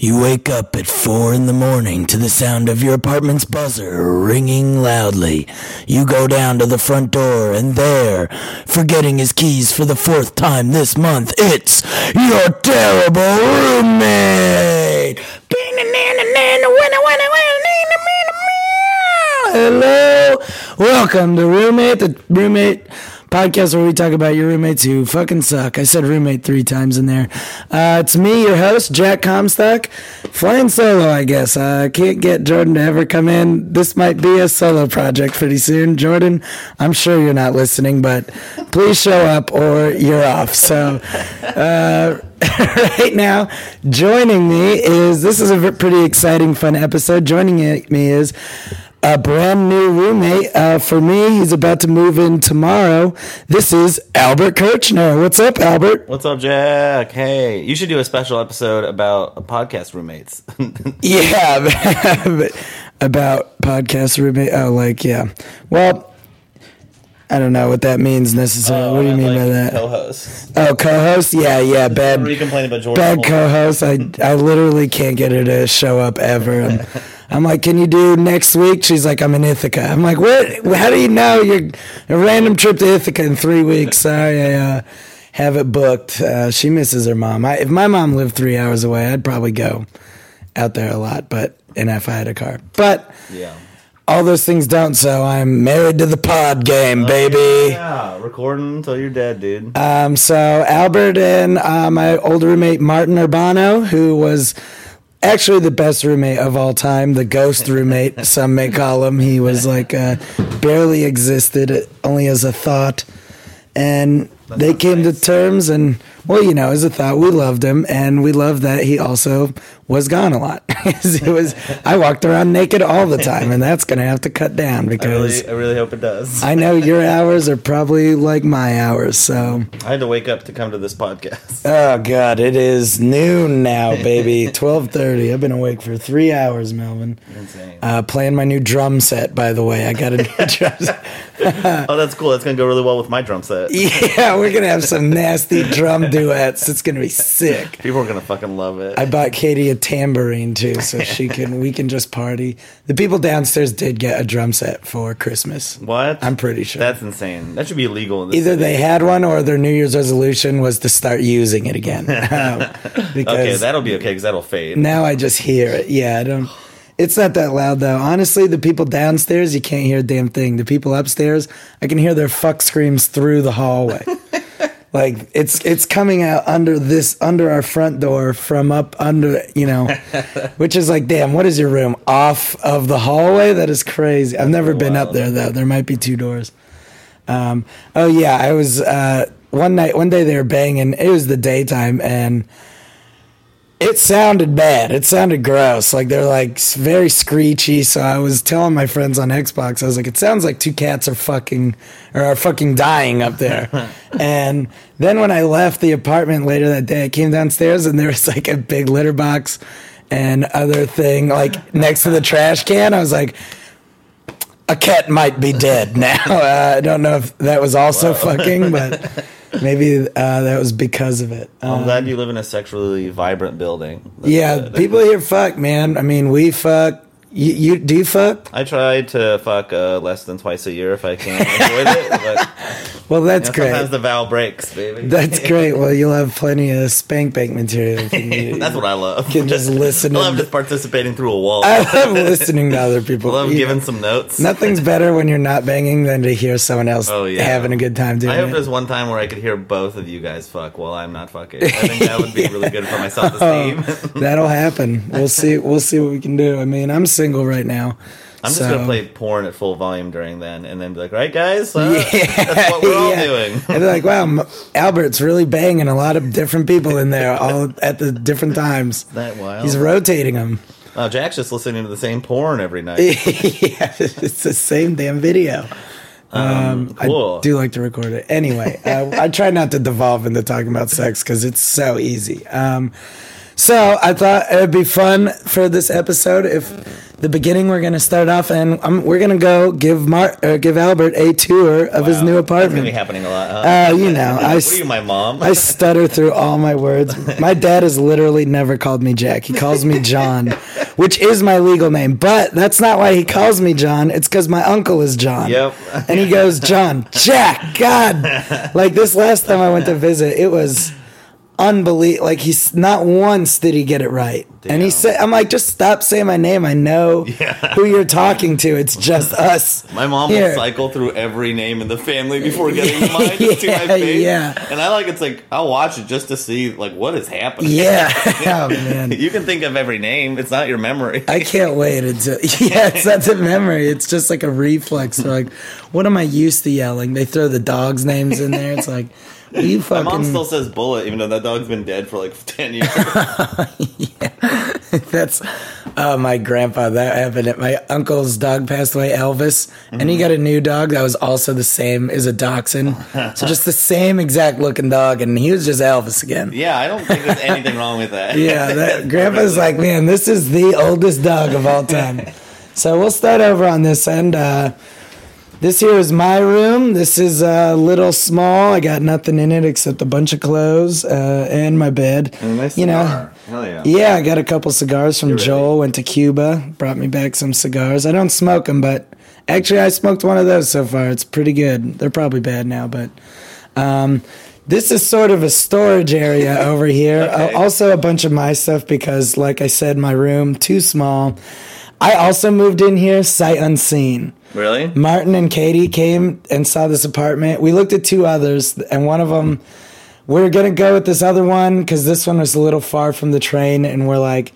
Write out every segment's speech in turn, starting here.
You wake up at four in the morning to the sound of your apartment's buzzer ringing loudly. You go down to the front door, and there, forgetting his keys for the fourth time this month, it's your terrible roommate. Hello, welcome to Roommate, the roommate podcast where we talk about your roommates who fucking suck. I said roommate three times in there. Uh, it's me, your host, Jack Comstock, flying solo, I guess. I uh, can't get Jordan to ever come in. This might be a solo project pretty soon. Jordan, I'm sure you're not listening, but please show up or you're off. So, uh, right now, joining me is this is a pretty exciting, fun episode. Joining me is a brand new roommate. Uh, for me, he's about to move in tomorrow. This is Albert Kirchner. What's up, Albert? What's up, Jack? Hey, you should do a special episode about podcast roommates. yeah, about podcast roommate. Oh, like yeah. Well. I don't know what that means necessarily. Oh, what do you mean like by that? Co-host. Oh, co-host. Yeah, yeah. Bad. Bad co-host. I I literally can't get her to show up ever. I'm like, can you do next week? She's like, I'm in Ithaca. I'm like, what? How do you know you're a random trip to Ithaca in three weeks? Sorry, I uh, have it booked. Uh, she misses her mom. I, if my mom lived three hours away, I'd probably go out there a lot. But and if I had a car, but yeah. All those things don't, so I'm married to the pod game, baby. Yeah, recording until you're dead, dude. Um, so Albert and uh, my old roommate Martin Urbano, who was actually the best roommate of all time, the ghost roommate, some may call him. He was like uh, barely existed, only as a thought. And That's they came nice. to terms, and well, you know, as a thought, we loved him, and we loved that he also was gone a lot. it was I walked around naked all the time, and that's going to have to cut down because I really, I really, hope it does. I know your hours are probably like my hours, so I had to wake up to come to this podcast. Oh God, it is noon now, baby. Twelve thirty. I've been awake for three hours, Melvin. Insane. Uh, playing my new drum set, by the way. I got a new drum set. oh, that's cool. That's gonna go really well with my drum set. Yeah, we're gonna have some nasty drum duets. It's gonna be sick. People are gonna fucking love it. I bought Katie a tambourine too, so she can we can just party. The people downstairs did get a drum set for Christmas. What? I'm pretty sure. That's insane. That should be illegal. In Either city. they had one or their New Year's resolution was to start using it again. Um, okay, that'll be okay because that'll fade. Now I just hear it. Yeah, I don't. It's not that loud though. Honestly, the people downstairs you can't hear a damn thing. The people upstairs, I can hear their fuck screams through the hallway. Like it's it's coming out under this under our front door from up under you know, which is like damn. What is your room off of the hallway? That is crazy. I've never been up there though. There might be two doors. Um, oh yeah, I was uh, one night. One day they were banging. It was the daytime and it sounded bad. It sounded gross. Like they're like very screechy. So I was telling my friends on Xbox, I was like, it sounds like two cats are fucking or are fucking dying up there. and then when I left the apartment later that day, I came downstairs and there was like a big litter box and other thing like next to the trash can. I was like, a cat might be dead now. Uh, I don't know if that was also wow. fucking, but maybe uh, that was because of it. I'm um, glad you live in a sexually vibrant building. That's yeah, people here fuck, man. I mean, we fuck. You, you do you fuck? I try to fuck uh, less than twice a year if I can avoid it. But, well, that's you know, great. Sometimes the vow breaks, baby. That's great. Well, you'll have plenty of spank bank material. If you need. that's what I love. You can just listen. I love just participating through a wall. I love listening to other people. I love you giving know, some notes. Nothing's better when you're not banging than to hear someone else oh, yeah. having a good time doing it. I hope there's one time where I could hear both of you guys fuck while I'm not fucking. I think that would be really good for my self esteem. oh, that'll happen. We'll see. We'll see what we can do. I mean, I'm single right now. I'm just so, gonna play porn at full volume during then, and then be like, "Right, guys, uh, yeah, that's what we're all yeah. doing." and they're like, "Wow, Albert's really banging a lot of different people in there, all at the different times." That wild. He's rotating them. Oh, Jack's just listening to the same porn every night. yeah, it's the same damn video. Um, um, cool. I do like to record it. Anyway, uh, I try not to devolve into talking about sex because it's so easy. Um, so I thought it would be fun for this episode if the beginning. We're gonna start off, and um, we're gonna go give Mar- uh, give Albert a tour of his Wow. new That's gonna apartment. be happening a lot. Huh? Uh, you know, I, What s- are you, my mom? I stutter through all my words. My dad has literally never called me Jack. He calls me John, which is my legal name. But that's not why he calls me John. It's because my uncle is John. Yep. And he goes, John, Jack, God. Like this last time I went to visit, it was unbelievable. Like he's not once did he get it right. And he said, I'm like, just stop saying my name. I know who you're talking to. It's just us. My mom Here. will cycle through every name in the family before getting to mine just to my Yeah, face. yeah. And I like it's like I'll watch it just to see like what is happening. Yeah. oh man. you can think of every name. It's not your memory. I can't wait until yeah, it's not the memory. It's just like a reflex. They're like, what am I used to yelling? They throw the dogs' names in there. It's like, you My mom still says bullet, even though that dog's been dead for like ten years. Yeah, that's uh, my grandpa. That happened. At My uncle's dog passed away, Elvis, and he Mm-hmm. got a new dog that was also the same as a dachshund. so just the same exact looking dog, and he was just Elvis again. yeah, I don't think there's anything wrong with that. Yeah, that grandpa's like, man, this is the oldest dog of all time. So we'll start over on this end. Uh, this here is my room. This is a little small. I got nothing in it except a bunch of clothes uh, and my bed. And a nice you know, cigar. Hell yeah. yeah, I got a couple cigars from? Joel. Went to Cuba, brought me back some cigars. I don't smoke them, but actually, I smoked one of those so far. It's pretty good. They're probably bad now, but um, this is sort of a storage area over here. Okay. Uh, also, a bunch of my stuff because, like I said, my room too small. I also moved in here sight unseen. Really? Martin and Katie came and saw this apartment. We looked at two others, and one of them, we are gonna go with this other one because this one was a little far from the train, and we're like,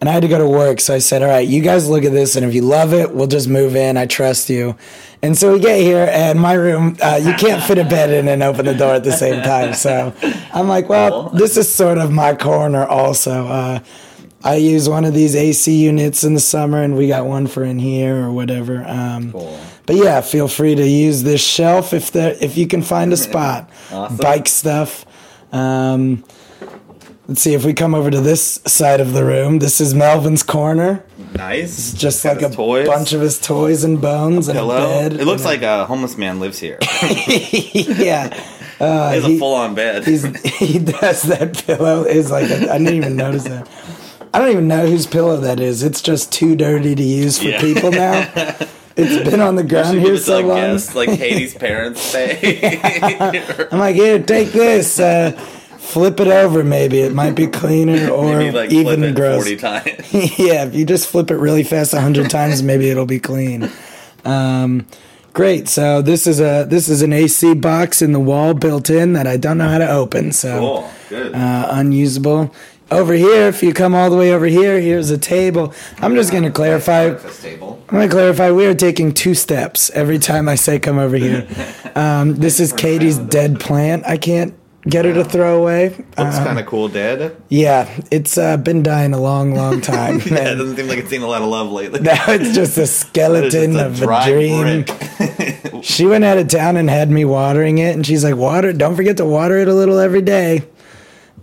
and I had to go to work, so I said, "All right, you guys look at this, and if you love it, we'll just move in. I trust you." And so we get here, and my room, uh, you can't fit a bed in and open the door at the same time. So I'm like, well, this is sort of my corner, also. Uh, I use one of these AC units in the summer, and we got one for in here or whatever. Um, Cool. But yeah, feel free to use this shelf if there if you can find a spot. Awesome. Bike stuff. Um, let's see if we come over to this side of the room. This is Melvin's corner. Nice. Just Got like a toys. bunch of his toys and bones and a bed. It looks like a homeless man lives here. yeah. Uh, It's he- a full on bed. He does that pillow is like I I didn't even notice that. I don't even know whose pillow that is. It's just too dirty to use for Yeah. people now. It's been on the ground here give it to, so like long. guests, like Katie's parents say. I'm like, here, take this. Uh, flip it over, maybe it might be cleaner or like even gross. yeah, if you just flip it really fast a hundred times, maybe it'll be clean. Um, great. So this is a this is an AC box in the wall built in that I don't know how to open. So Cool. Good. uh, unusable. Over here, if you come all the way over here, here's a table. I'm just going to clarify. Table. I'm going to clarify. We are taking two steps every time I say come over here. Um, this is Katie's dead plant. I can't get her to throw away. Looks Uh, kind of cool, dead. yeah, it's uh, been dying a long, long time. Yeah, it doesn't seem like it's seen a lot of love lately. now it's just a skeleton just of a dream. She went out of town and had me watering it, and she's like, "Water, don't forget to water it a little every day."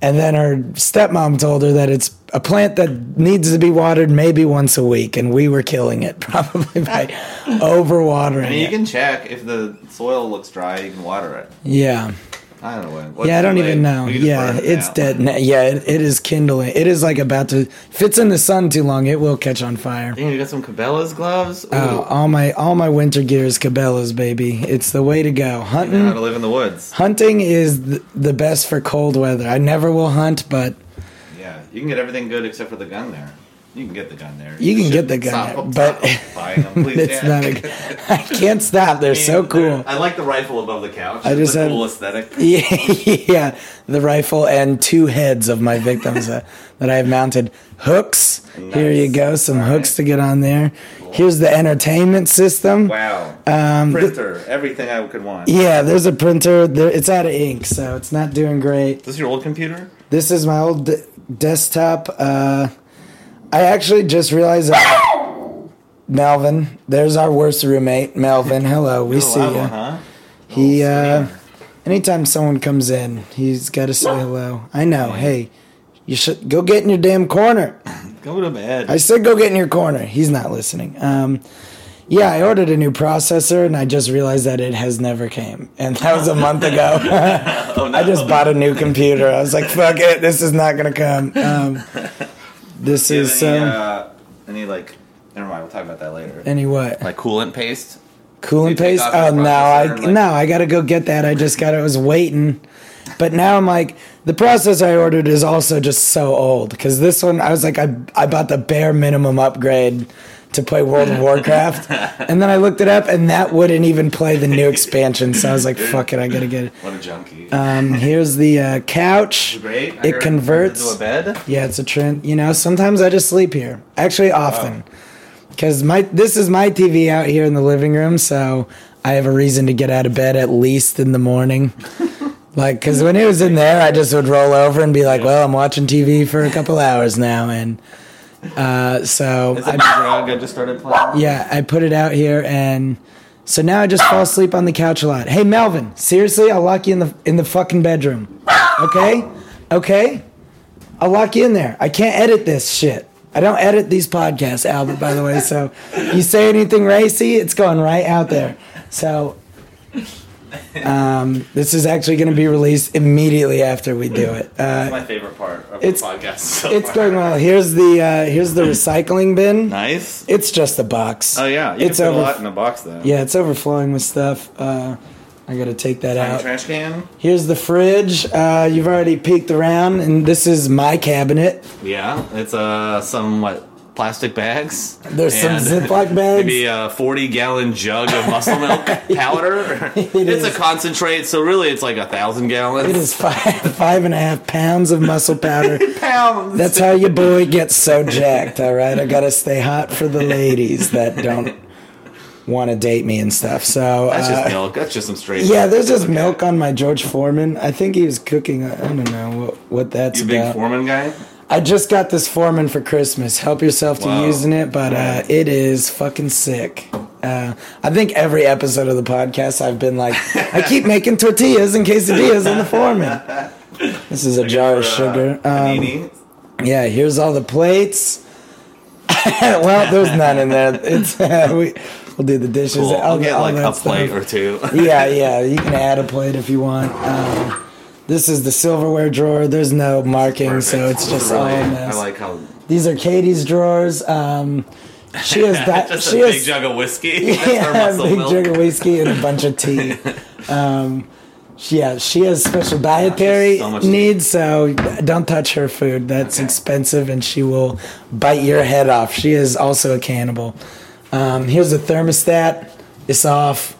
And then her stepmom told her that it's a plant that needs to be watered maybe once a week, and we were killing it probably by overwatering I mean, you it. can check if the soil looks dry. You can water it. yeah, I don't know. What's yeah, I don't even know. We can just Yeah, it's now. dead. now. Yeah, it, it is kindling. It is like about to. If it's in the sun too long, it will catch on fire. Dang, you got some Cabela's gloves. Uh, Ooh, Oh, all my all my winter gear is Cabela's, baby. It's the way to go. you know Hunting how to live in the woods. Hunting is th- the best for cold weather. I never will hunt, but Yeah, you can get everything good except for the gun there. You can get the gun there. You can get the gun there, but buying them, please, it's not. A, I can't stop. They're so cool. I like the rifle above the couch. I It's just a had- cool aesthetic. Yeah, yeah, the rifle and two heads of my victims that, that I have mounted. Hooks. Here you go. Some All hooks right. to get on there. Here's the entertainment system. Wow. Um, th- Printer, everything I could want. yeah, there's a printer. There, it's out of ink, so it's not doing great. This Is your old computer? This is my old d- desktop. Uh, I actually just realized that Melvin, there's our worst roommate, Melvin. Hello, we see you. huh? He, uh, anytime someone comes in, he's got to say hello. I know. Hey, you should go get in your damn corner. Go to bed. I said go get in your corner. He's not listening. Um, yeah, I ordered a new processor and I just realized that it has never came. And that was a month ago. oh, no. I just bought a new computer. I was like, fuck it, this is not gonna come. Um, this Do you is have any, so uh, any like. Never mind. We'll talk about that later. any what? Like coolant paste. Coolant paste? off Oh your no, I processor like- no, I gotta go get that. I just got it. I was waiting, but now I'm like, the process I ordered is also just so old because this one I was like, I I bought the bare minimum upgrade to play World of Warcraft, and then I looked it up, and that wouldn't even play the new expansion. So I was like, fuck it, I gotta get it. What a junkie. Um, here's the uh, couch. Great. I It converts. into a bed. Yeah, it's a trend. You know, sometimes I just sleep here. Actually, often. Because my this is my TV out here in the living room, so I have a reason to get out of bed at least in the morning. like, because when it was in there, I just would roll over and be like, "Well, I'm watching TV for a couple hours now," and uh, so Is it I, a drug I just started playing? yeah, I put it out here, and so now I just fall asleep on the couch a lot. Hey, Melvin, seriously, I'll lock you in the in the fucking bedroom. Okay, okay, I'll lock you in there. I can't edit this shit. I don't edit these podcasts, Albert. By the way, so you say anything racy, it's going right out there. So. Um, this is actually going to be released immediately after we do it. Uh, That's my favorite part of It's- the podcast. So it's far. going well. Here's the uh, here's the recycling bin. nice. It's just a box. Oh yeah, you it's over. a lot in a box though. Yeah, it's overflowing with stuff. Uh, I got to take that Tiny out. trash can. Here's the fridge. Uh, you've already peeked around, and this is my cabinet. Yeah, it's uh some what plastic bags. There's some Ziploc bags. Maybe a 40 gallon jug of muscle milk powder. it's is. a concentrate, so really it's like a thousand gallons. It is five five and a half pounds of muscle powder. pounds. That's how your boy gets so jacked. All right, I gotta stay hot for the ladies that don't want to date me and stuff. So That's uh, just milk. That's just some straight. yeah, there's just Okay. milk on my George Foreman. I think he was cooking. I don't know what what that's You big about. foreman guy? I just got this Foreman for Christmas. Help yourself to Wow. using it, but uh, it is fucking sick. Uh, I think every episode of the podcast, I've been like, I keep making tortillas and quesadillas on the Foreman. This is a jar of For, uh, sugar. Um, yeah, here's all the plates. well, there's none in there. It's we, we'll do the dishes. cool. I'll the- get like a plate or two. yeah, yeah. You can add a plate if you want. Um, this is the silverware drawer. There's no marking, so it's just all Really, a I mess. like how These are Katie's drawers. Um, she has that. just she a has big jug of whiskey. That's her yeah, a big milk. jug of whiskey and a bunch of tea. Um, she- yeah, she has special dietary so needs, so don't touch her food. That's Okay. expensive, and she will bite your head off. She is also a cannibal. Um, here's a thermostat. It's off.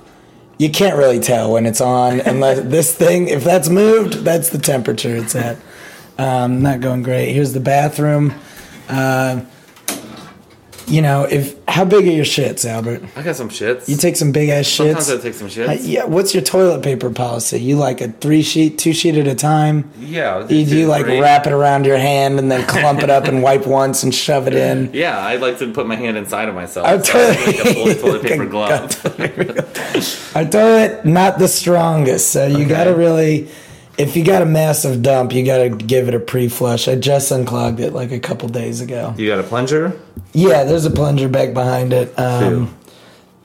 You can't really tell when it's on unless this thing. If that's moved, that's the temperature it's at. Um, not going great. Here's the bathroom. Uh, you know, if how big are your shits, Albert? I got some shits. You take some big ass shits. Sometimes I take some Uh, shits. yeah, what's your toilet paper policy? You like a three sheet, two sheet at a time? Yeah. You, do like wrap it around your hand and then clump it up and wipe once and shove it in? Yeah, I like to put my hand inside of myself. Our so toilet, like a toilet paper glove. Our toilet not the strongest, so you got to really. If you got a massive dump, you got to give it a pre-flush. I just unclogged it like a couple days ago. You got a plunger? Yeah, there's a plunger back behind it. Um,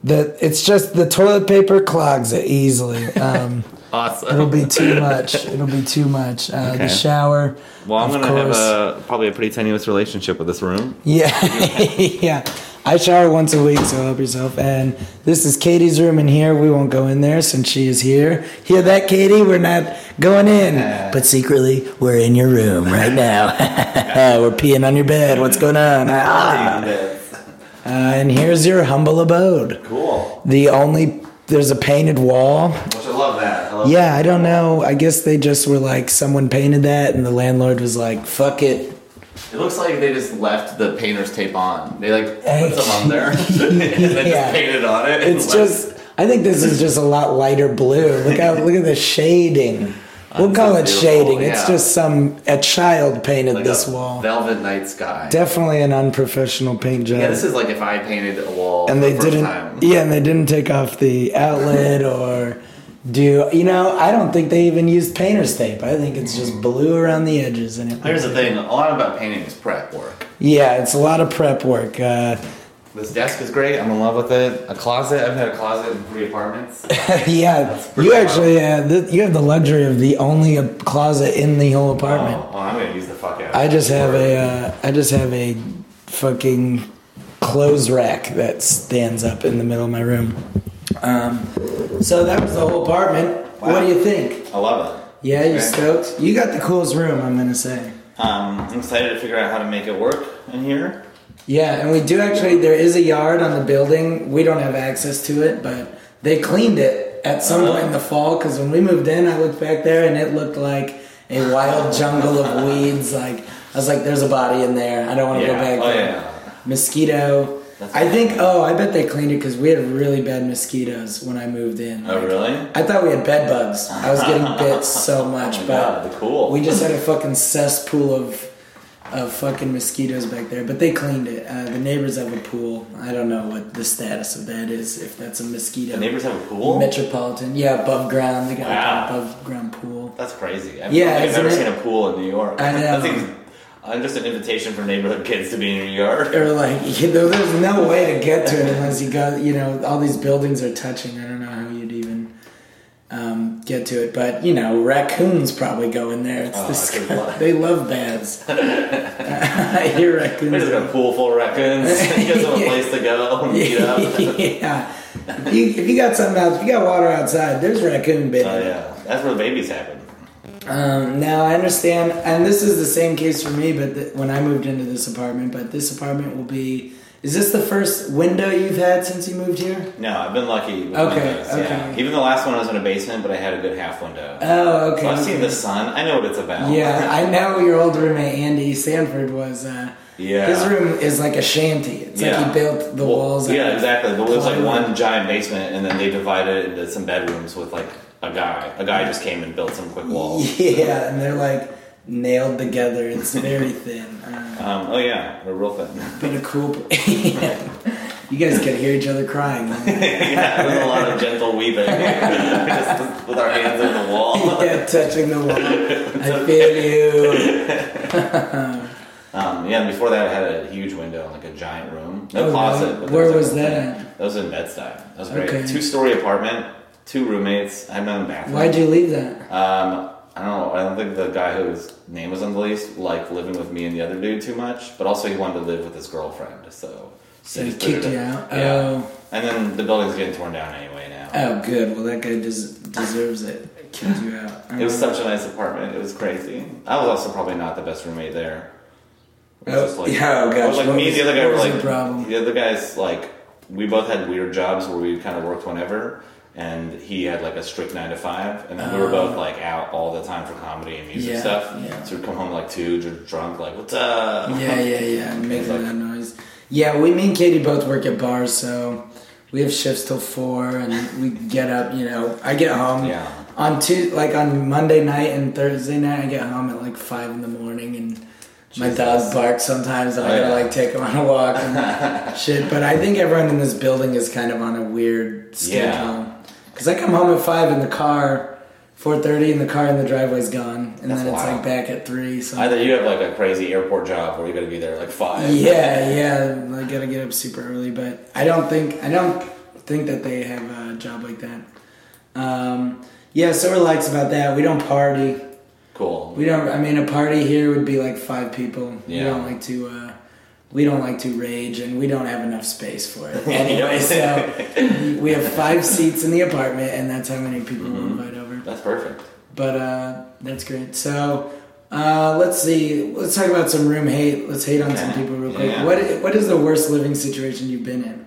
the it's just the toilet paper clogs it easily. Um, Awesome. It'll be too much. It'll be too much. Uh, Okay. The shower. well, I'm gonna have a probably a pretty tenuous relationship with this room. Yeah, yeah. I shower once a week, so help yourself. And this is Katie's room in here. We won't go in there since she is here. Hear that, Katie? We're not going in. But secretly, we're in your room right now. we're peeing on your bed. What's going on? Ah. Uh, and here's your humble abode. Cool. The only there's a painted wall. Which I love that. I love Yeah, I don't know. I guess they just were like someone painted that, and the landlord was like, "Fuck it." It looks like they just left the painter's tape on. They like put some on there and then Yeah. just painted on it. It's just. I think this is just a lot lighter blue. Look how look at the shading. We'll call it shading. It's just some a child painted like this wall. Velvet night sky. Definitely an unprofessional paint job. yeah, this is like if I painted a wall and they didn't. time. Yeah, and they didn't take off the outlet or do. You know, I don't think they even used painter's tape. I think it's just blue around the edges and it. Here's the thing: a lot about painting is prep work. Yeah, it's a lot of prep work. Uh, This desk is great. I'm in love with it. A closet. I've had a closet in three apartments. yeah, you actually uh, th- you have the luxury of the only closet in the whole apartment. Oh, oh, I'm gonna use the fuck out. of I just have a uh, I just have a fucking clothes rack that stands up in the middle of my room. Um, so that was the whole apartment. What do you think? I love it. Yeah, you stoked? You got the coolest room, I'm gonna say. Um, I'm excited to figure out how to make it work in here. Yeah, and we do actually. There is a yard on the building. We don't have access to it, but they cleaned it at some Uh-huh. point in the fall. Because when we moved in, I looked back there and it looked like a wild jungle of weeds. Like I was like, "There's a body in there. I don't want to go back Oh there." yeah. Mosquito. That's I think. Oh, I bet they cleaned it because we had really bad mosquitoes when I moved in. Oh really? I thought we had bed bugs. I was getting bit so much, Oh but God, cool. we just had a fucking cesspool of of fucking mosquitoes back there. But they cleaned it. Uh, the neighbors have a pool. I don't know what the status of that is. If that's a mosquito The neighbors have a pool. metropolitan, yeah, above ground. They got Wow. an above ground pool. That's crazy. I've, Yeah, I've never it? seen a pool in New York. I know. Uh, just an invitation for neighborhood kids to be in your yard. Or like, you know, there's no way to get to it unless you go. You know, all these buildings are touching. I don't know how you'd even. Um, get to it, but you know, raccoons probably go in there. It's Oh, I they love baths. I hear raccoons. Just got a pool full of raccoons. you guys have a place to go and meet up. yeah. If you, if you got something else, if you got water outside, there's raccoon bit. Oh yeah, that's where the babies happen. Um, now I understand, and this is the same case for me. But th- when I moved into this apartment, but this apartment will be. Is this the first window you've had since you moved here? No, I've been lucky. With Okay, windows, Yeah. okay. Even the last one I was in a basement, but I had a good half window. Oh, okay. so I've okay. seen the sun. I know what it's about. Yeah, I know your old roommate Andy Sanford was. Uh, Yeah. His room is like a shanty. It's like he built the Well, walls. Yeah, exactly. But it was like one giant basement, and then they divided it into some bedrooms with like a guy. A guy just came and built some quick walls. Yeah, and they're like nailed together. It's very thin. Um, oh yeah, they're real thin. but a cool. you guys can hear each other crying. yeah, there's a lot of gentle weaving just with our hands on the wall. yeah, touching the wall. I feel you. Um, yeah, and before that, I had a huge window, in like a giant room. No Oh, closet. but Where there was that? That was in Bed-Stuy. That was great. Okay. Two-story apartment, two roommates. I had my own bathroom. Why'd you leave that? Um, I don't know. I don't think the guy whose name was on the lease liked living with me and the other dude too much. But also, he wanted to live with his girlfriend, so. So he kicked you out? Yeah. Oh. And then the building's getting torn down anyway now. Oh, good. Well, that guy des- deserves it. Kicked you out. It was such a nice apartment. It was crazy. I was also probably not the best roommate there. Oh, just yeah, oh, gosh, was like what me was- and the other guy were was like the problem? the other guys like we both had weird jobs where we kind of worked whenever, and he had like a strict nine to five, and then we were both oh. like out all the time for comedy and music Oh. Yeah, stuff. yeah. So we'd come home like two, dr- drunk, like what's up? Yeah, yeah, yeah. Making like- that noise. Yeah, we, me and Katie both work at bars, so we have shifts till four, and we get up. You know, I get home Yeah. on two, like on Monday night and Thursday night. I get home at like five in the morning, and my dog barks sometimes, and I Oh, gotta yeah. like take him on a walk and shit. But I think everyone in this building is kind of on a weird schedule. Because I come home at five in the car, four thirty, in the car in the driveway's gone, and That's then it's wild. like back at three. So Either you have like a crazy airport job where you got to be there like five. yeah, yeah, I gotta get up super early, but I don't think I don't think that they have a job like that. Um, yeah, so we're likes about that. We don't party. Cool. We don't. I mean, a party here would be like five people. Yeah. We don't like to. Uh, we don't like to rage, and we don't have enough space for it anyway. so we have five seats in the apartment, and that's how many people Mm-hmm. invite over. That's perfect. But uh, that's great. So uh, let's see. Let's talk about some room hate. Let's hate on some people real quick. Yeah. What What is the worst living situation you've been in?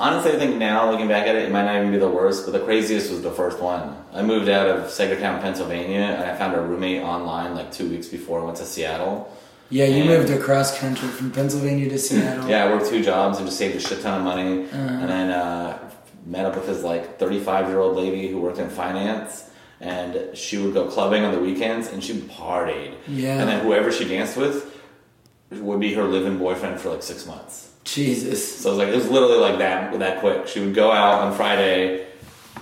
Honestly, I think now looking back at it, it might not even be the worst, but the craziest was the first one. I moved out of Saegertown, Pennsylvania, and I found a roommate online like two weeks before I went to Seattle. Yeah, you And- moved across country from Pennsylvania to Seattle. Yeah, I worked two jobs and just saved a shit ton of money, Uh-huh. and then uh, met up with this like 35 year old lady who worked in finance, and she would go clubbing on the weekends, and she partied. Yeah. And then whoever she danced with would be her live-in boyfriend for like six months. Jesus. So it was like it was literally like that that quick. She would go out on Friday,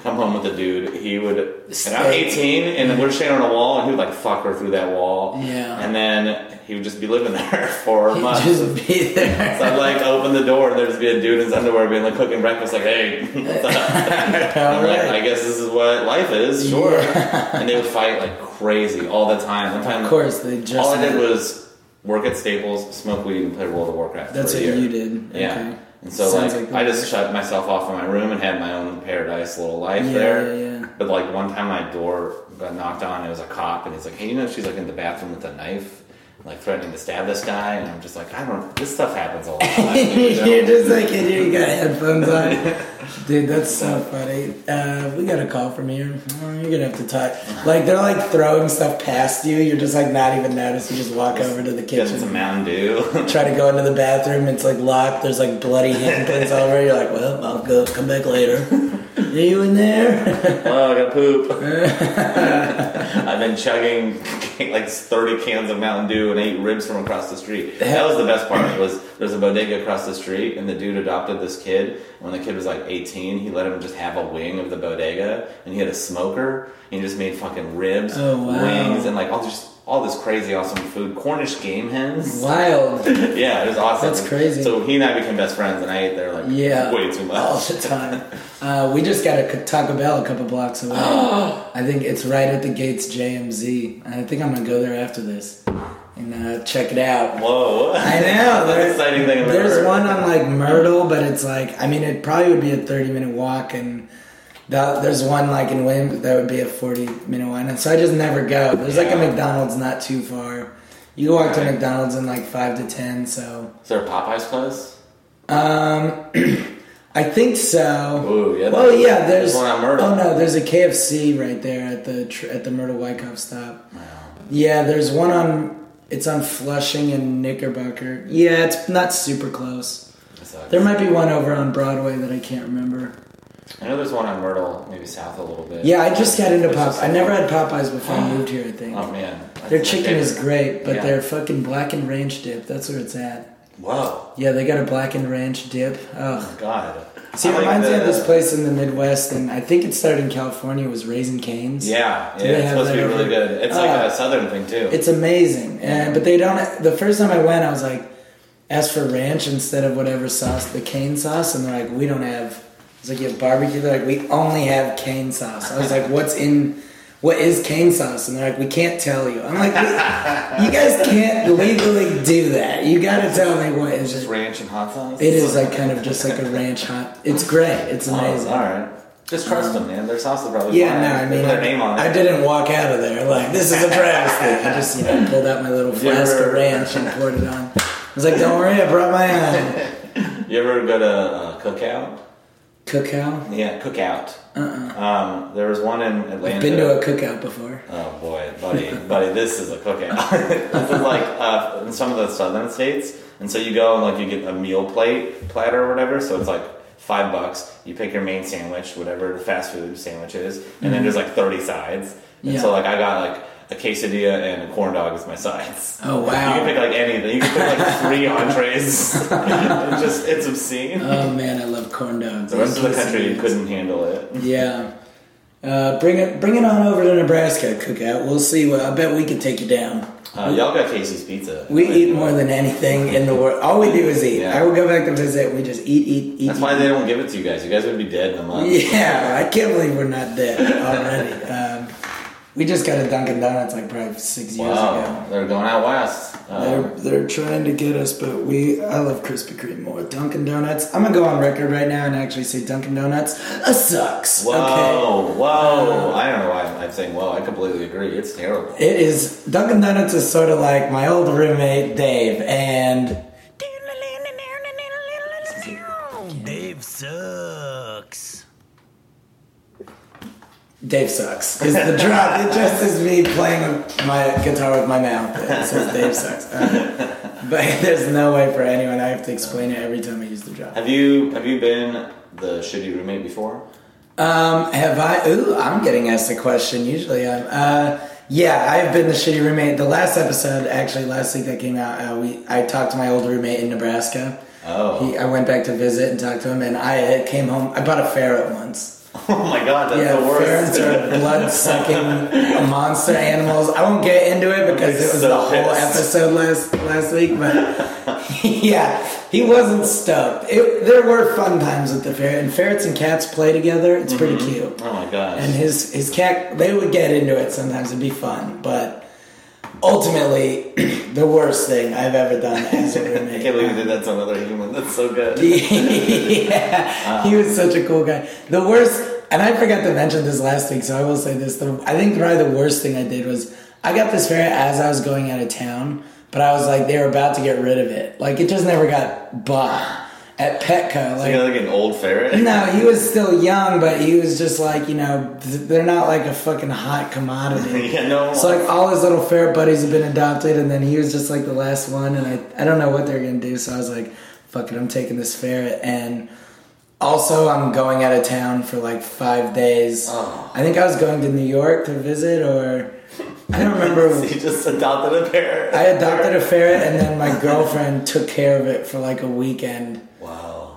come home with a dude. He would, and I'm 18, and we're standing on a wall, and he would like fuck her through that wall. Yeah. And then he would just be living there for He'd months. just be there. So I'd like open the door and there'd just be a dude in his underwear being like cooking breakfast, like, hey, what's up? I'm like, I guess this is what life is, sure. Yeah. And they would fight like crazy all the time. One time, Of course, they just. all I did was work at Staples, smoke weed, and play World of Warcraft. That's for a what year. you did. Yeah. Okay. And so Sounds like, like I just shut myself off in my room and had my own paradise little life Yeah, there. yeah, yeah. But like one time my door got knocked on, it was a cop, and he's like, "Hey, you know she's like in the bathroom with a knife, like threatening to stab this guy." And I'm just like, "I don't. This stuff happens all the time." you You're just like you got headphones on. Dude, that's so funny. Uh, we got a call from here. Oh, you're gonna have to talk. Like they're like throwing stuff past you. You're just like not even notice. You just walk over to the kitchen. some. Mountain Dew. Try to go into the bathroom. It's like locked. There's like bloody handprints all over. You're like, well, I'll go. Come back later. Are you in there? oh, I got poop. I've been chugging like 30 cans of Mountain Dew and ate ribs from across the street. That was the best part. Was there's a bodega across the street, and the dude adopted this kid. When the kid was like 18, he let him just have a wing of the bodega, and he had a smoker. And he just made fucking ribs, Oh, wow. wings, and like all just all this crazy awesome food. Cornish game hens. Wild. yeah, it was awesome. That's crazy. So he and I became best friends, and I ate there like Yeah. way too much. All the time. Uh, we just got a Taco Bell a couple blocks away. I think it's right at the gates JMZ. I think I'm gonna go there after this and uh, check it out. Whoa! I know. That's there- an exciting thing. I've There's one on like Myrtle, but it's like I mean it probably would be a 30 minute walk, and that, there's one like in Williams that would be a 40 minute one, and so I just never go. There's like a McDonald's not too far. You walk to McDonald's in like five to ten, so Is there a Popeyes close? um, I think so. Ooh, yeah. Well, yeah. There's, one on Myrtle. Oh no, there's a KFC right there at the tr- at the Myrtle Wyckoff stop. Wow. Yeah, there's one on. It's on Flushing and Knickerbocker. Yeah, it's not super close. There might be one over on Broadway that I can't remember. I know there's one on Myrtle, maybe south a little bit. Yeah, I just got into It's Pop. just- I never had Popeyes before I moved here. I think Oh man, That's their chicken is great, but Yeah. their fucking blackened ranch dip. That's where it's at. Wow. Yeah, they got a blackened ranch dip. Ugh. God. See, it like reminds me of this place in the Midwest, and I think it started in California. Was Raising Canes. Yeah, yeah, it's supposed to be really good. It's like Ah. a southern thing too. It's amazing, and but they don't. The first time I went, I was like, asked for ranch instead of whatever sauce, the cane sauce, and they're like, we don't have. Like, you have barbecue? They're like, we only have cane sauce. I was like, what's in? What is cane sauce? And they're like, we can't tell you. I'm like, you guys can't legally do that. You got to tell me what is It's just it. ranch and hot sauce. It is like kind of just like a ranch hot. It's great. It's Oh, amazing. all right. Just trust them, man. Their sauce is probably Yeah, fine. no, I They mean, put their name on it. I didn't walk out of there like this is a travesty. I just, you know, pulled out my little You flask ever- of ranch and poured it on. I was like, "Don't worry, I brought my own." You ever go to uh, Cookout? Cookout. Yeah, Cookout. Uh-uh. Um, there was one in Atlanta. I've been to a cookout before. Oh boy, buddy, buddy, this is a cookout. this is like uh, in some of the southern states, and so you go and like you get a meal plate platter or whatever. So it's like five bucks. You pick your main sandwich, whatever the fast food sandwich is, and then there's like thirty sides. And Yeah. so like I got like a quesadilla and a corn dog as my sides. Oh, wow. You can pick like anything. You can pick like three entrees. it's just it's obscene. Oh man, I love corn dogs. the rest of the country quesadillas. couldn't handle it. Yeah. Uh, bring it, bring it on over to Nebraska cookout. We'll see. What, I bet we can take you down. Uh, y'all got Casey's Pizza. We eat more than anything in the world. All we do is eat. Yeah. I will go back to visit. We just eat, eat, eat. That's why they don't give it to you guys. You guys would be dead in a month. Yeah, I can't believe we're not dead already. um, we just got a Dunkin' Donuts like probably six years Wow, ago. they're going out west. They're, Uh, they're trying to get us, but we I love Krispy Kreme more. Dunkin' Donuts. I'm gonna go on record right now and actually say Dunkin' Donuts uh, sucks. whoa, Okay. whoa! Uh, I don't know why I'm saying whoa. I completely agree. It's terrible. It is Dunkin' Donuts is sort of like my old roommate Dave, and Dave sucks. Dave sucks. Is the drop? It just is me playing my guitar with my mouth. It says Dave sucks. Uh, but there's no way for anyone. I have to explain it every time I use the drop. Have you have you been the shitty roommate before? Um, have I? Ooh, I'm getting asked a question. Usually, I'm. Uh, yeah, I've been the shitty roommate. The last episode, actually, last week that came out, uh, we I talked to my old roommate in Nebraska. Oh, He, I went back to visit and talk to him, and I came home. I bought a ferret once. Oh my god, that's yeah, the worst. ferrets are blood sucking monster animals. I won't get into it because it was So the whole episode last last week. But yeah, he wasn't stoked. It, there were fun times with the ferret, and ferrets and cats play together. It's pretty mm-hmm. cute. Oh my god. And his his cat, they would get into it sometimes. It'd be fun, but ultimately, the worst thing I've ever done as a roommate. I can't believe you did that to another human. That's so good. yeah, he was such a cool guy. The worst, and I forgot to mention this last week, so I will say this. The, I think probably the worst thing I did was I got this ferret as I was going out of town, but I was like, they were about to get rid of it. Like, it just never got bought at Petco. So you got Like, like an old ferret. no, he was still young, but he was just like, you know, they're not like a fucking hot commodity. yeah, no. So like all his little ferret buddies have been adopted, and then he was just like the last one, and I I don't know what they're gonna do. So I was like, fuck it, I'm taking this ferret, and also I'm going out of town for like five days. Oh. I think I was going to New York to visit, or I don't remember. you just adopted a ferret. I adopted a ferret, and then my girlfriend took care of it for like a weekend.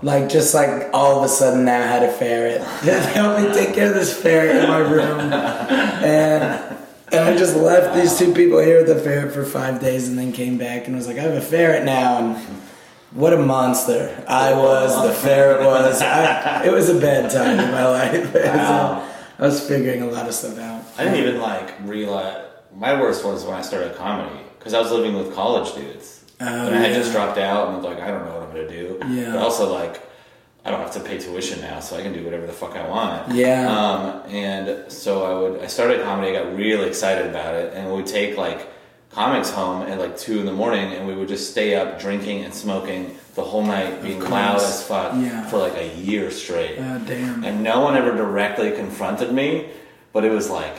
Like just like all of a sudden now I had a ferret. they helped me take care of this ferret in my room, and and I just left these two people here with the ferret for five days, and then came back and was like, I have a ferret now, and what a monster I was. The ferret was. I, it was a bad time in my life. Wow. I was figuring a lot of stuff out. I didn't even like realize. My worst was when I started comedy because I was living with college dudes, Oh, and I had just dropped out, and I was like, I don't know what I'm gonna do. Yeah. But also like, I don't have to pay tuition now, so I can do whatever the fuck I want. Yeah. Um, and so I would. I started comedy. I got really excited about it, and we would take like comics home at like two in the morning, and we would just stay up drinking and smoking the whole night, being loud as fuck Yeah. for like a year straight Oh damn. and no one ever directly confronted me, but it was like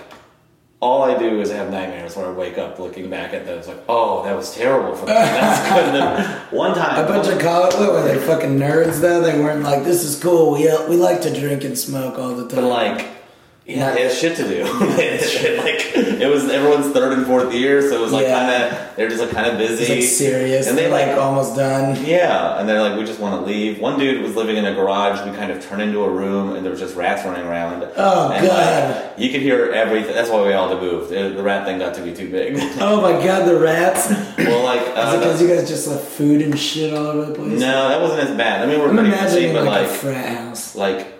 all I do is have nightmares where I wake up looking back at those like, oh, that was terrible for me. That's couldn't have. One time, A bunch of college, what were they fucking nerds though? They weren't like, this is cool. We uh, we like to drink and smoke all the time. but like, yeah, they had shit to do. like it was everyone's third and fourth year, so it was like Yeah. kind of they're just like kind of busy, it's like serious, and they like like almost done. Yeah, and they're like, we just want to leave. One dude was living in a garage. We kind of turned into a room, and there was just rats running around. Oh, and, God. Like, you could hear everything. That's why we all had to move. The, rat thing got to be too big. Oh my god, the rats! Well, like, uh, because you guys just left food and shit all over the place? no, that wasn't as bad. I mean, we're I'm pretty busy, but like, like, a frat house. like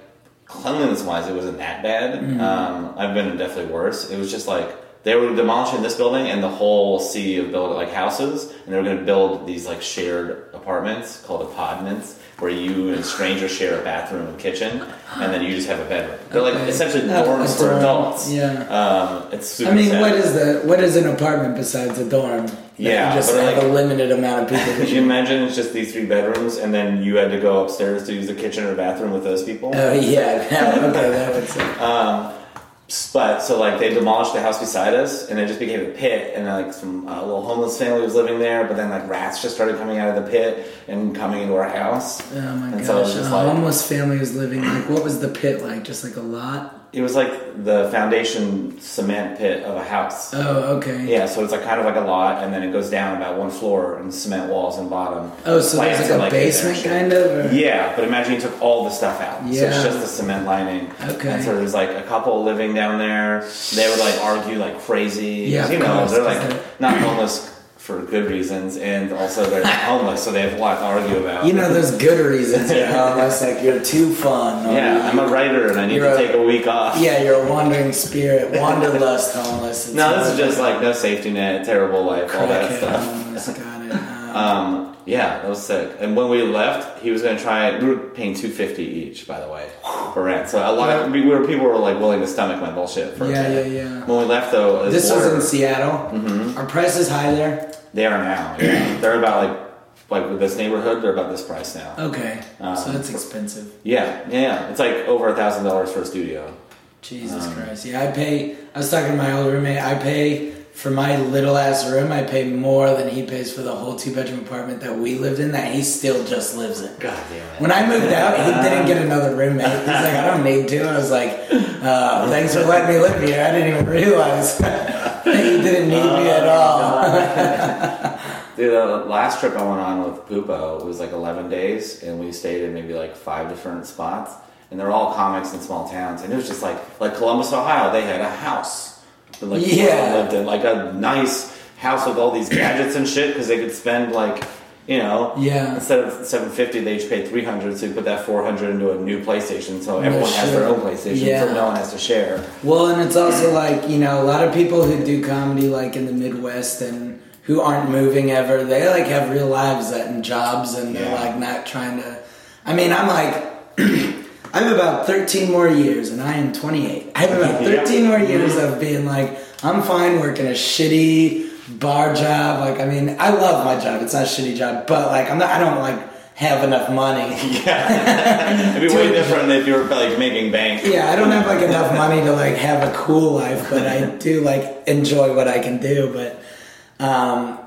cleanliness wise, it wasn't that bad. Mm-hmm. Um, I've been definitely worse. It was just like they were demolishing this building and the whole sea of build like houses, and they were going to build these like shared apartments called aPodments. Where you and a stranger share a bathroom and kitchen, and then you just have a bedroom. They're like essentially Uh, dorms for adults. yeah. um, it's super. I mean, sad. what is the what is an apartment besides a dorm? Yeah, you just but have like- a limited amount of people. Could you imagine it's just these three bedrooms, and then you had to go upstairs to use the kitchen or bathroom with those people? Oh yeah, okay, that would suck. Um, but so like they demolished the house beside us, and it just became a pit, and like some uh, little homeless family was living there. But then like rats just started coming out of the pit and coming into our house. Oh my and gosh, so a like homeless family was living like what was the pit like? Just like a lot? It was like the foundation cement pit of a house. Oh okay. Yeah, so it's like kind of like a lot, and then it goes down about one floor and cement walls and bottom. Oh, so there's Plants like a and basement kind of? Or? Yeah, but imagine you took all the stuff out. Yeah. So it's just the cement lining. Okay. And so there's like a couple living down there. They would like argue like crazy. Yeah, you know, they're like not homeless for good reasons, and also they're homeless, so they have a lot to argue about. You know, there's good reasons you're homeless, like you're too fun. yeah, I'm a writer and I need to a- take a week off. Yeah, you're a wandering spirit, wanderlust homeless. No, this is just like no safety net, terrible life, all that stuff. homeless. Uh, Um, yeah, that was sick. And when we left, he was going to try. We were paying two fifty each, by the way, for rent. So a lot of we were people were like willing to stomach my bullshit. For Yeah, yeah, yeah. When we left, though, this was in Seattle. Mm-hmm. Are prices high there? They are now. Yeah. they're about like like with this neighborhood. They're about this price now. Okay, so Um, that's expensive. Yeah, yeah. It's like over a thousand dollars for a studio. Jesus um, Christ. Yeah, I pay. I was talking to my old roommate. I pay for my little ass room. I pay more than he pays for the whole two bedroom apartment that we lived in. That he still just lives in. God damn it. When I moved out, he didn't get another roommate. He's like, I don't need to. I was like, uh, thanks for letting me live here. I didn't even realize that he didn't need me at all. Dude, the last trip I went on with Pupo was like 11 days, and we stayed in maybe like five different spots. and they're all comics in small towns. And it was just like like Columbus, Ohio. They had a house, like Yeah. lived in like a nice house with all these gadgets and shit because they could spend like. You know, Yeah. Instead of seven fifty, they each paid three hundred. So you put that four hundred into a new PlayStation, so everyone has their own PlayStation, Yeah. so no one has to share. Well, and it's also like, you know, a lot of people who do comedy like in the Midwest and who aren't moving ever, they like have real lives and jobs and they're like not trying to I mean, I'm like I have about 13 more years and I am 28. I have about Yeah. 13 more years of being like I'm fine working a shitty bar job. Like I mean, I love my job. It's not a shitty job, but like I'm not I don't like have enough money. It'd be way different if you were like making bank. Yeah, I don't have like enough money to like have a cool life, but I do like enjoy what I can do. But um,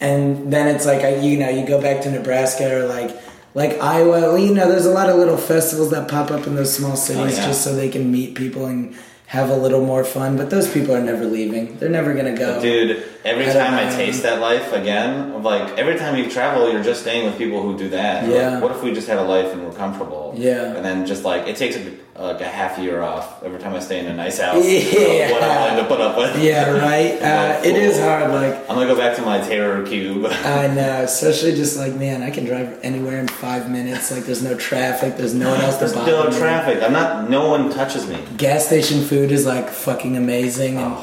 and then it's like I, you know, you go back to Nebraska or like like Iowa. Well, you know, there's a lot of little festivals that pop up in those small oh, cities yeah. just so they can meet people and have a little more fun. But those people are never leaving. They're never gonna go. Dude, every time I taste that life again, like every time you travel, you're just staying with people who do that. Yeah. Like, what if we just had a life and we're comfortable? Yeah. And then just like it takes a, like a half year off every time I stay in a nice house. Yeah. What I'm willing to put up with. Yeah, right. Uh, it is hard. Like I'm gonna go back to my terror cube. I know, especially just like man, I can drive anywhere in five minutes. Like there's no traffic, there's no one else to bother no me. traffic. I'm not. No one touches me. Gas station food is like fucking amazing. And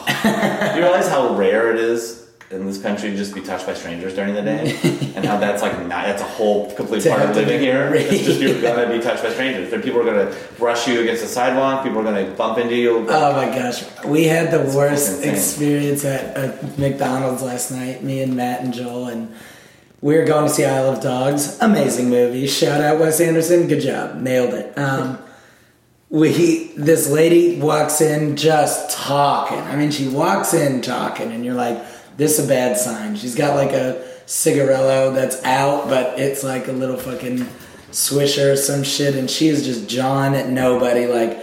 Do you realize how rare it is in this country just be touched by strangers during the day, and how that's like not that's a whole complete To part of living here. It's just you're gonna be touched by strangers. There, people are gonna brush you against the sidewalk. People are gonna bump into you. oh my gosh, we had the worst experience at, at McDonald's last night. Me and Matt and Joel, and we were going to see Isle of Dogs. Amazing movie. Shout out Wes Anderson. Good job. Nailed it. Um, we this lady walks in just talking. I mean, she walks in talking, and you're like, "This is a bad sign." She's got like a cigarello that's out, but it's like a little fucking swisher or some shit, and she is just jawing at nobody. Like,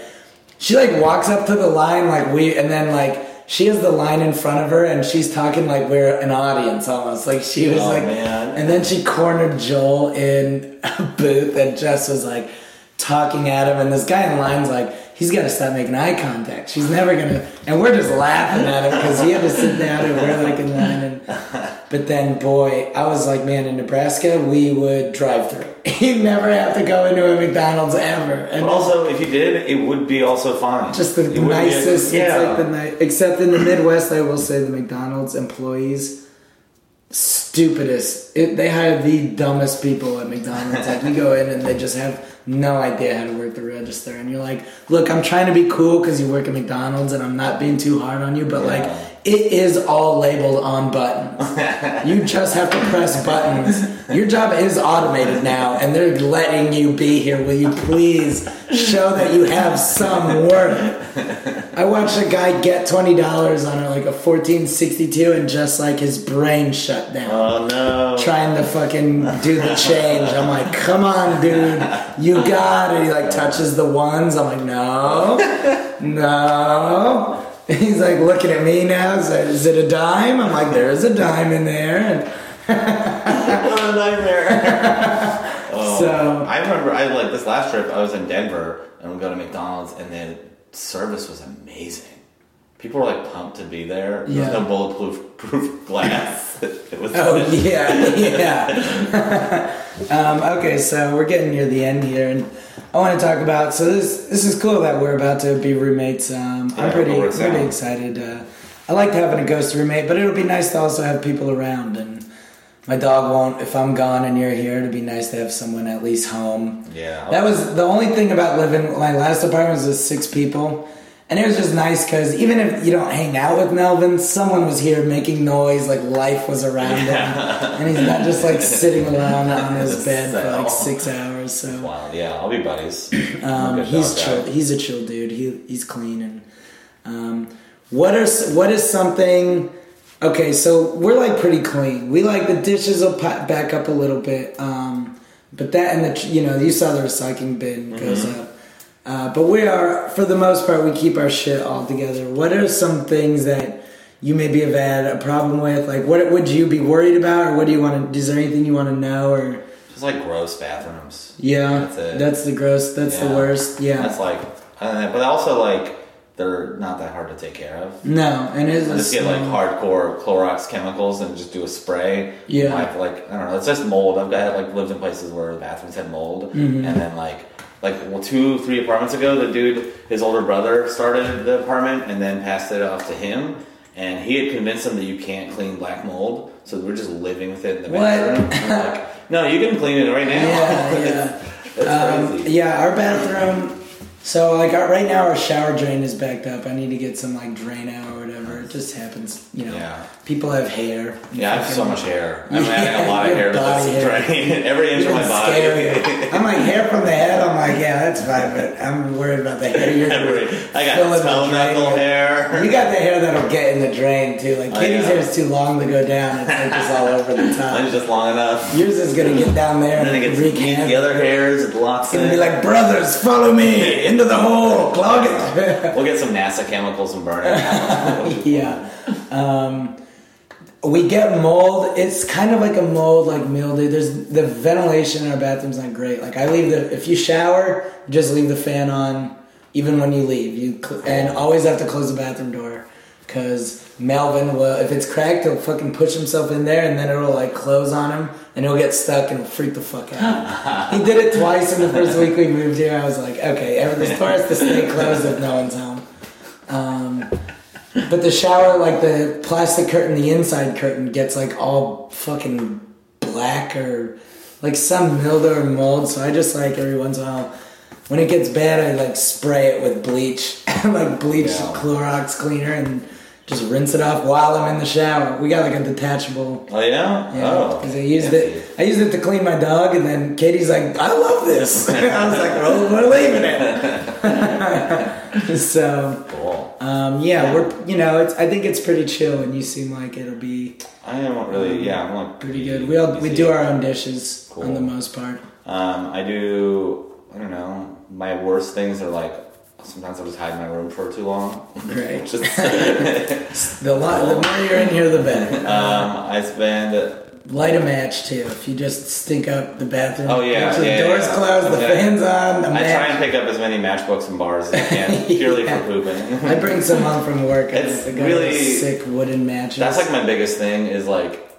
she like walks up to the line like we, and then like. She has the line in front of her, and she's talking like we're an audience almost. Like she was Oh, like, man. and then she cornered Joel in a booth and just was like talking at him. And this guy in line's like, he's got to stop making eye contact. She's never gonna. And we're just laughing at him because he had to sit down and we're like in line. And but then, boy, I was like, man, in Nebraska we would drive through. You never have to go into a McDonald's ever. And But also, if you did, it would be also fine. just the It wouldn't a- nicest. yeah. It's like the except in the Midwest, I will say the McDonald's employees stupidest. It, they hire the dumbest people at McDonald's. like you go in and they just have no idea how to work the register, and you're like, "Look, I'm trying to be cool because you work at McDonald's, and I'm not being too hard on you, but like." It is all labeled on buttons. you just have to press buttons. Your job is automated now, and they're letting you be here. Will you please show that you have some worth? I watched a guy get twenty dollars on a, like a fourteen sixty two, and just like his brain shut down, Oh no. trying to fucking do the change. I'm like, come on, dude, you got it. He like touches the ones. I'm like, no, no. He's like looking at me now. Is, it a dime? I'm like, there's a dime in there. And what a nightmare. Oh, So- I remember I like this last trip. I was in Denver and we go to McDonald's and the service was amazing. People were like pumped to be there. There Yeah. was no bulletproof proof glass. it was. Oh yeah, yeah. um, okay, so we're getting near the end here, and I want to talk about. So this this is cool that we're about to be roommates. Um, Yeah, I'm pretty pretty out. excited. Uh, I like having a ghost roommate, but it'll be nice to also have people around. And my dog won't. If I'm gone and you're here, it'd be nice to have someone at least home. Yeah. That was the only thing about living. My last apartment was with six people, and it was just nice because even if you don't hang out with Melvin, someone was here making noise, like life was around him, and he's not just like sitting around on his bed for like six hours. So Wow. Yeah, I'll be buddies. Um, he's dog guy. chill. He's a chill dude. He he's clean and um, what are what is something? Okay, so we're like pretty clean. We like the dishes will pa- back up a little bit, um, but that and the you know you saw the recycling bin goes Mm-hmm. up. Uh, but we are, for the most part, we keep our shit all together. What are some things that you maybe have had a problem with? Like, what would you be worried about, or what do you want to? Is there anything you want to know, or Just like gross bathrooms. Yeah, That's it. that's the gross. That's the worst. Yeah. That's like, uh, but also like they're not that hard to take care of. no, and it is I just get like hardcore Clorox chemicals and just do a spray. Yeah. I've like I don't know. It's just mold. I've got like lived in places where the bathrooms had mold, Mm-hmm. and then like like well, two three apartments ago, the dude his older brother started the apartment and then passed it off to him, and he had convinced him that you can't clean black mold, so we're just living with it in the What? bathroom. Like, no, you can clean it right now. Yeah, yeah. It's Um, crazy. yeah, our bathroom. So like right now, our shower drain is backed up. I need to get some like drain out or whatever. It just happens, you know. Yeah. People have hair. Yeah, I have so much hair. I mean, I a lot of hair that's hair. draining every inch of my body. scarier. I'm like hair from the head. I'm like, yeah, that's fine, but I'm worried about the hair. You're Every, I got filling the toe hair. You got the hair that'll get in the drain too. Like Oh, Katie's hair is too long to go down. It's like just all over the Mine's top. just long enough. Yours is gonna get down there And and, then it gets the other hairs. It locks It's gonna be like, brothers, follow me into the hole, clog it. we'll get some NASA chemicals and burn it. yeah. Um, we get mold. It's kind of like a mold, like mildew. There's the ventilation in our bathroom's not great. Like I leave the if you shower, you just leave the fan on, even when you leave. You cl- and always have to close the bathroom door because Melvin will. If it's cracked, he'll fucking push himself in there, and then it'll like close on him, and he'll get stuck and freak the fuck out. he did it twice in the first week we moved here. I was like, okay, every the door has to stay closed if no one's home. Um, but the shower, like the plastic curtain, the inside curtain gets like all fucking black or like some mildew or mold. So I just like every once in a while, when it gets bad, I like spray it with bleach, like bleach Yeah. Clorox cleaner, and just rinse it off while I'm in the shower. We got like a detachable. Oh yeah. Yeah, oh. because I used it. I used it to clean my dog, and then Katie's like, "I love this." I was like, "Well, we're leaving it." so, Cool. um, yeah, we're you know, it's I think it's pretty chill, and you seem like it'll be I am really. Yeah, I'm like pretty good. We all we do our own dishes Cool. on the most part. Um, I do. I don't know. My worst things are like sometimes I'll just hide in my room for too long. Great. just, The lot, the more you're in here, the better. um, I spend. Light a match too. If you just stink up the bathroom, Oh, yeah, sure yeah, the doors yeah. closed, the fans on, the I match. try and pick up as many matchbooks and bars as I can, purely Yeah. for pooping. I bring some home from work. It's I got really- sick wooden matches. That's like my biggest thing is like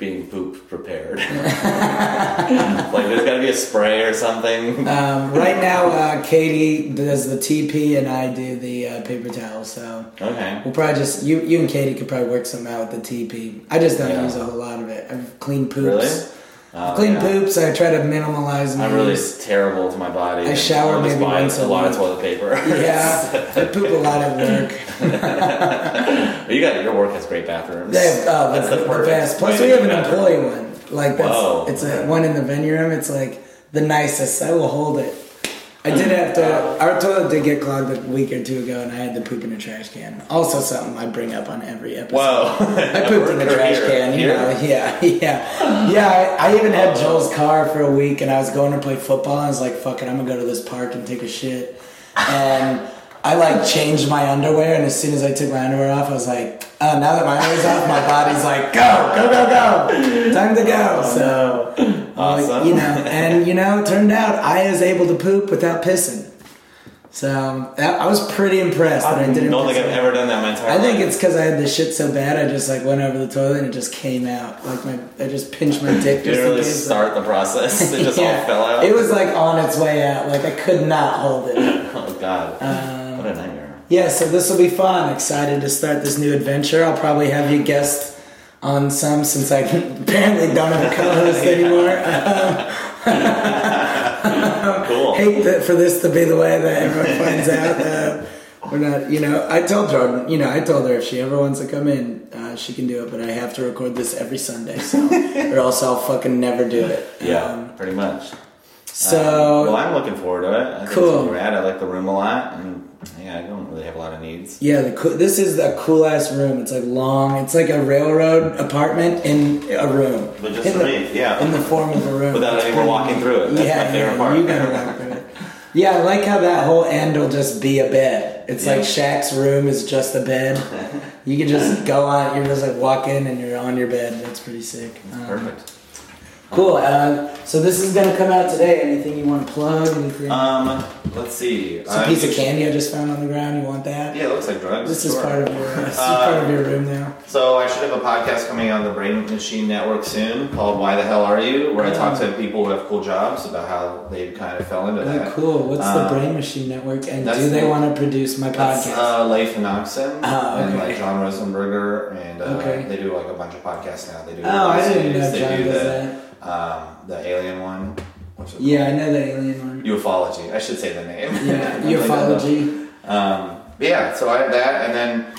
being poop prepared. like there's got to be a spray or something. Um, right now, uh, Katie does the TP and I do the uh, paper towel. So Okay. we'll probably just you you and Katie could probably work something out with the TP. I just don't Yeah. use a whole lot of it. I've cleaned poops. Really? Oh, Clean yeah. poops. I try to minimalize. I'm really terrible to my body. I shower maybe once a a lot of toilet paper. Yeah, I poop a lot at work. But you got your work has great bathrooms. They have, oh, That's the, the best. Plus, we have an bathroom. employee one. Like that's Whoa, it's a one in the venue room. It's like the nicest. I will hold it. I did have to. Our toilet did get clogged a week or two ago, and I had to poop in a trash can. Also, something I bring up on every episode. Whoa. I pooped in the trash can. You know, yeah, yeah, yeah. I, I even had Joel's car for a week, and I was going to play football. And I was like, "Fuck it, I'm gonna go to this park and take a shit." And I like changed my underwear, and as soon as I took my underwear off, I was like, "Oh, now that my underwear's off, my body's like, go, go, go, go, time to go." So, uh, Awesome. you know, and you know, it turned out I was able to poop without pissing. So that, I was pretty impressed that I I didn't. I don't think I've out. ever done that my entire I think life. it's because I had the shit so bad. I just like went over the toilet and it just came out. Like my, I just pinched my dick. Just really start the process. It just Yeah. all fell out. It was like on its way out. Like I could not hold it. oh god. Um, what a nightmare. Yeah, so this will be fun. Excited to start this new adventure. I'll probably have you guest on some since I apparently don't have a co-host anymore. Cool. hate that for this to be the way that everyone finds out. Uh, we're not, you know. I told Jordan, you know, I told her if she ever wants to come in, uh, she can do it. But I have to record this every Sunday, so or else I'll fucking never do it. Yeah, Um, pretty much. So Um, well, I'm looking forward to it. I think Cool. It's rad. I like the room a lot, and yeah, I don't really have a lot of needs. yeah, the cool, this is a cool ass room. It's like long. It's like a railroad apartment in a room. But just in for the, me, yeah. in the form of a room. Without anyone walking neat. through it. That's yeah, my favorite yeah, part. You gotta walk through it. Yeah, I like how that whole end will just be a bed. It's Yeah. like Shaq's room is just a bed. You can just go on. You're just like walk in and you're on your bed. That's pretty sick. Um, Perfect. Cool. Uh, So this is gonna come out today. Anything you want to plug? Anything? Um, let's see. it's a Uh, piece of candy I just found on the ground. You want that? Yeah, it looks like drugs. This is Sure. part of your. Uh, this is part of your room now. So I should have a podcast coming out on the Brain Machine Network soon called "Why the Hell Are You," where I talk to people who have cool jobs about how they kind of fell into Oh, that. cool. What's Uh, the Brain Machine Network? And do they the- want to produce my podcast? uh, Leif and Oxen Oh, and like John Rosenberger, and uh, Okay. they do like a bunch of podcasts now. They do. oh, I didn't know John do does that. Um, the alien one. Yeah, I know the alien one. ufology. I should say the name. Yeah, ufology. Um, yeah, so I have that, and then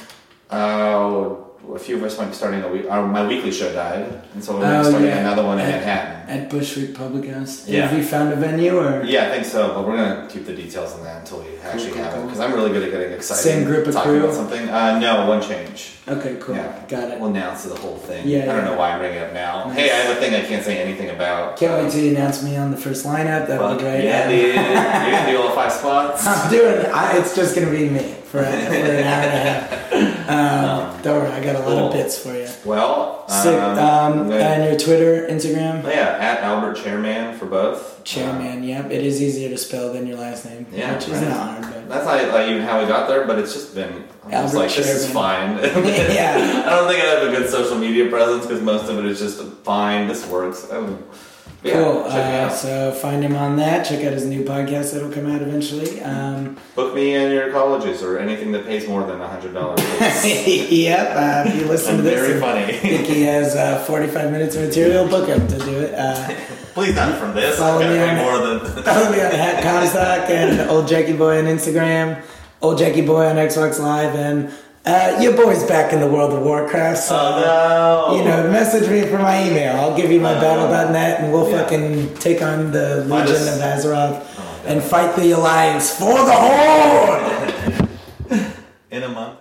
uh, a few of us might be starting a week. Our, my weekly show died, and so we're Oh, starting yeah. another one in At- Manhattan. At Bushwick Public House. Yeah. Have you found a venue or? Yeah, I think so, but we're gonna keep the details on that until we actually cool, have it because I'm really good at getting excited. Same group of talking crew? about something. Uh, no, one change. Okay, cool. Yeah. Got it. We'll announce the whole thing. Yeah, I don't yeah. know why I'm bringing it up now. Nice. Hey, I have a thing I can't say anything about. Can't Uh, wait till you announce me on the first lineup. Fuck be great. Yeah, Um, dude. You're gonna do all five spots. I'm doing. I, it's just gonna be me for, for an hour and a half. Um, don't worry, I got a lot Cool. of bits for you. Well, Sick. um, Um, I'm and your Twitter, Instagram, yeah, at Albert Chairman for both. Chairman. Yep, it is easier to spell than your last name, Yeah, which is right. not hard. But That's not like even how we got there, but it's just been. I'm just Albert like this is fine. Yeah. I don't think I have a good social media presence because most of it is just fine. This works. Um, yeah, cool. check Uh, out. so find him on that. Check out his new podcast that'll come out eventually. Um, Book me in your colleges or anything that pays more than a hundred dollars. yep. Uh, if you listen to I'm this, very and funny. think he has uh, 45 minutes of material. Book him to do it. Uh, Please not from this. Follow me on pay more than. Follow me on Hat Comstock and Old Jackie Boy on Instagram, Old Jackie Boy on Xbox Live, and uh, your boy's back in the World of Warcraft, so oh, no. you know, message me for my email. I'll give you my oh, uh, battle.net, and we'll yeah. fucking take on the Legion of Azeroth oh, and fight the Alliance for the Horde. in a month.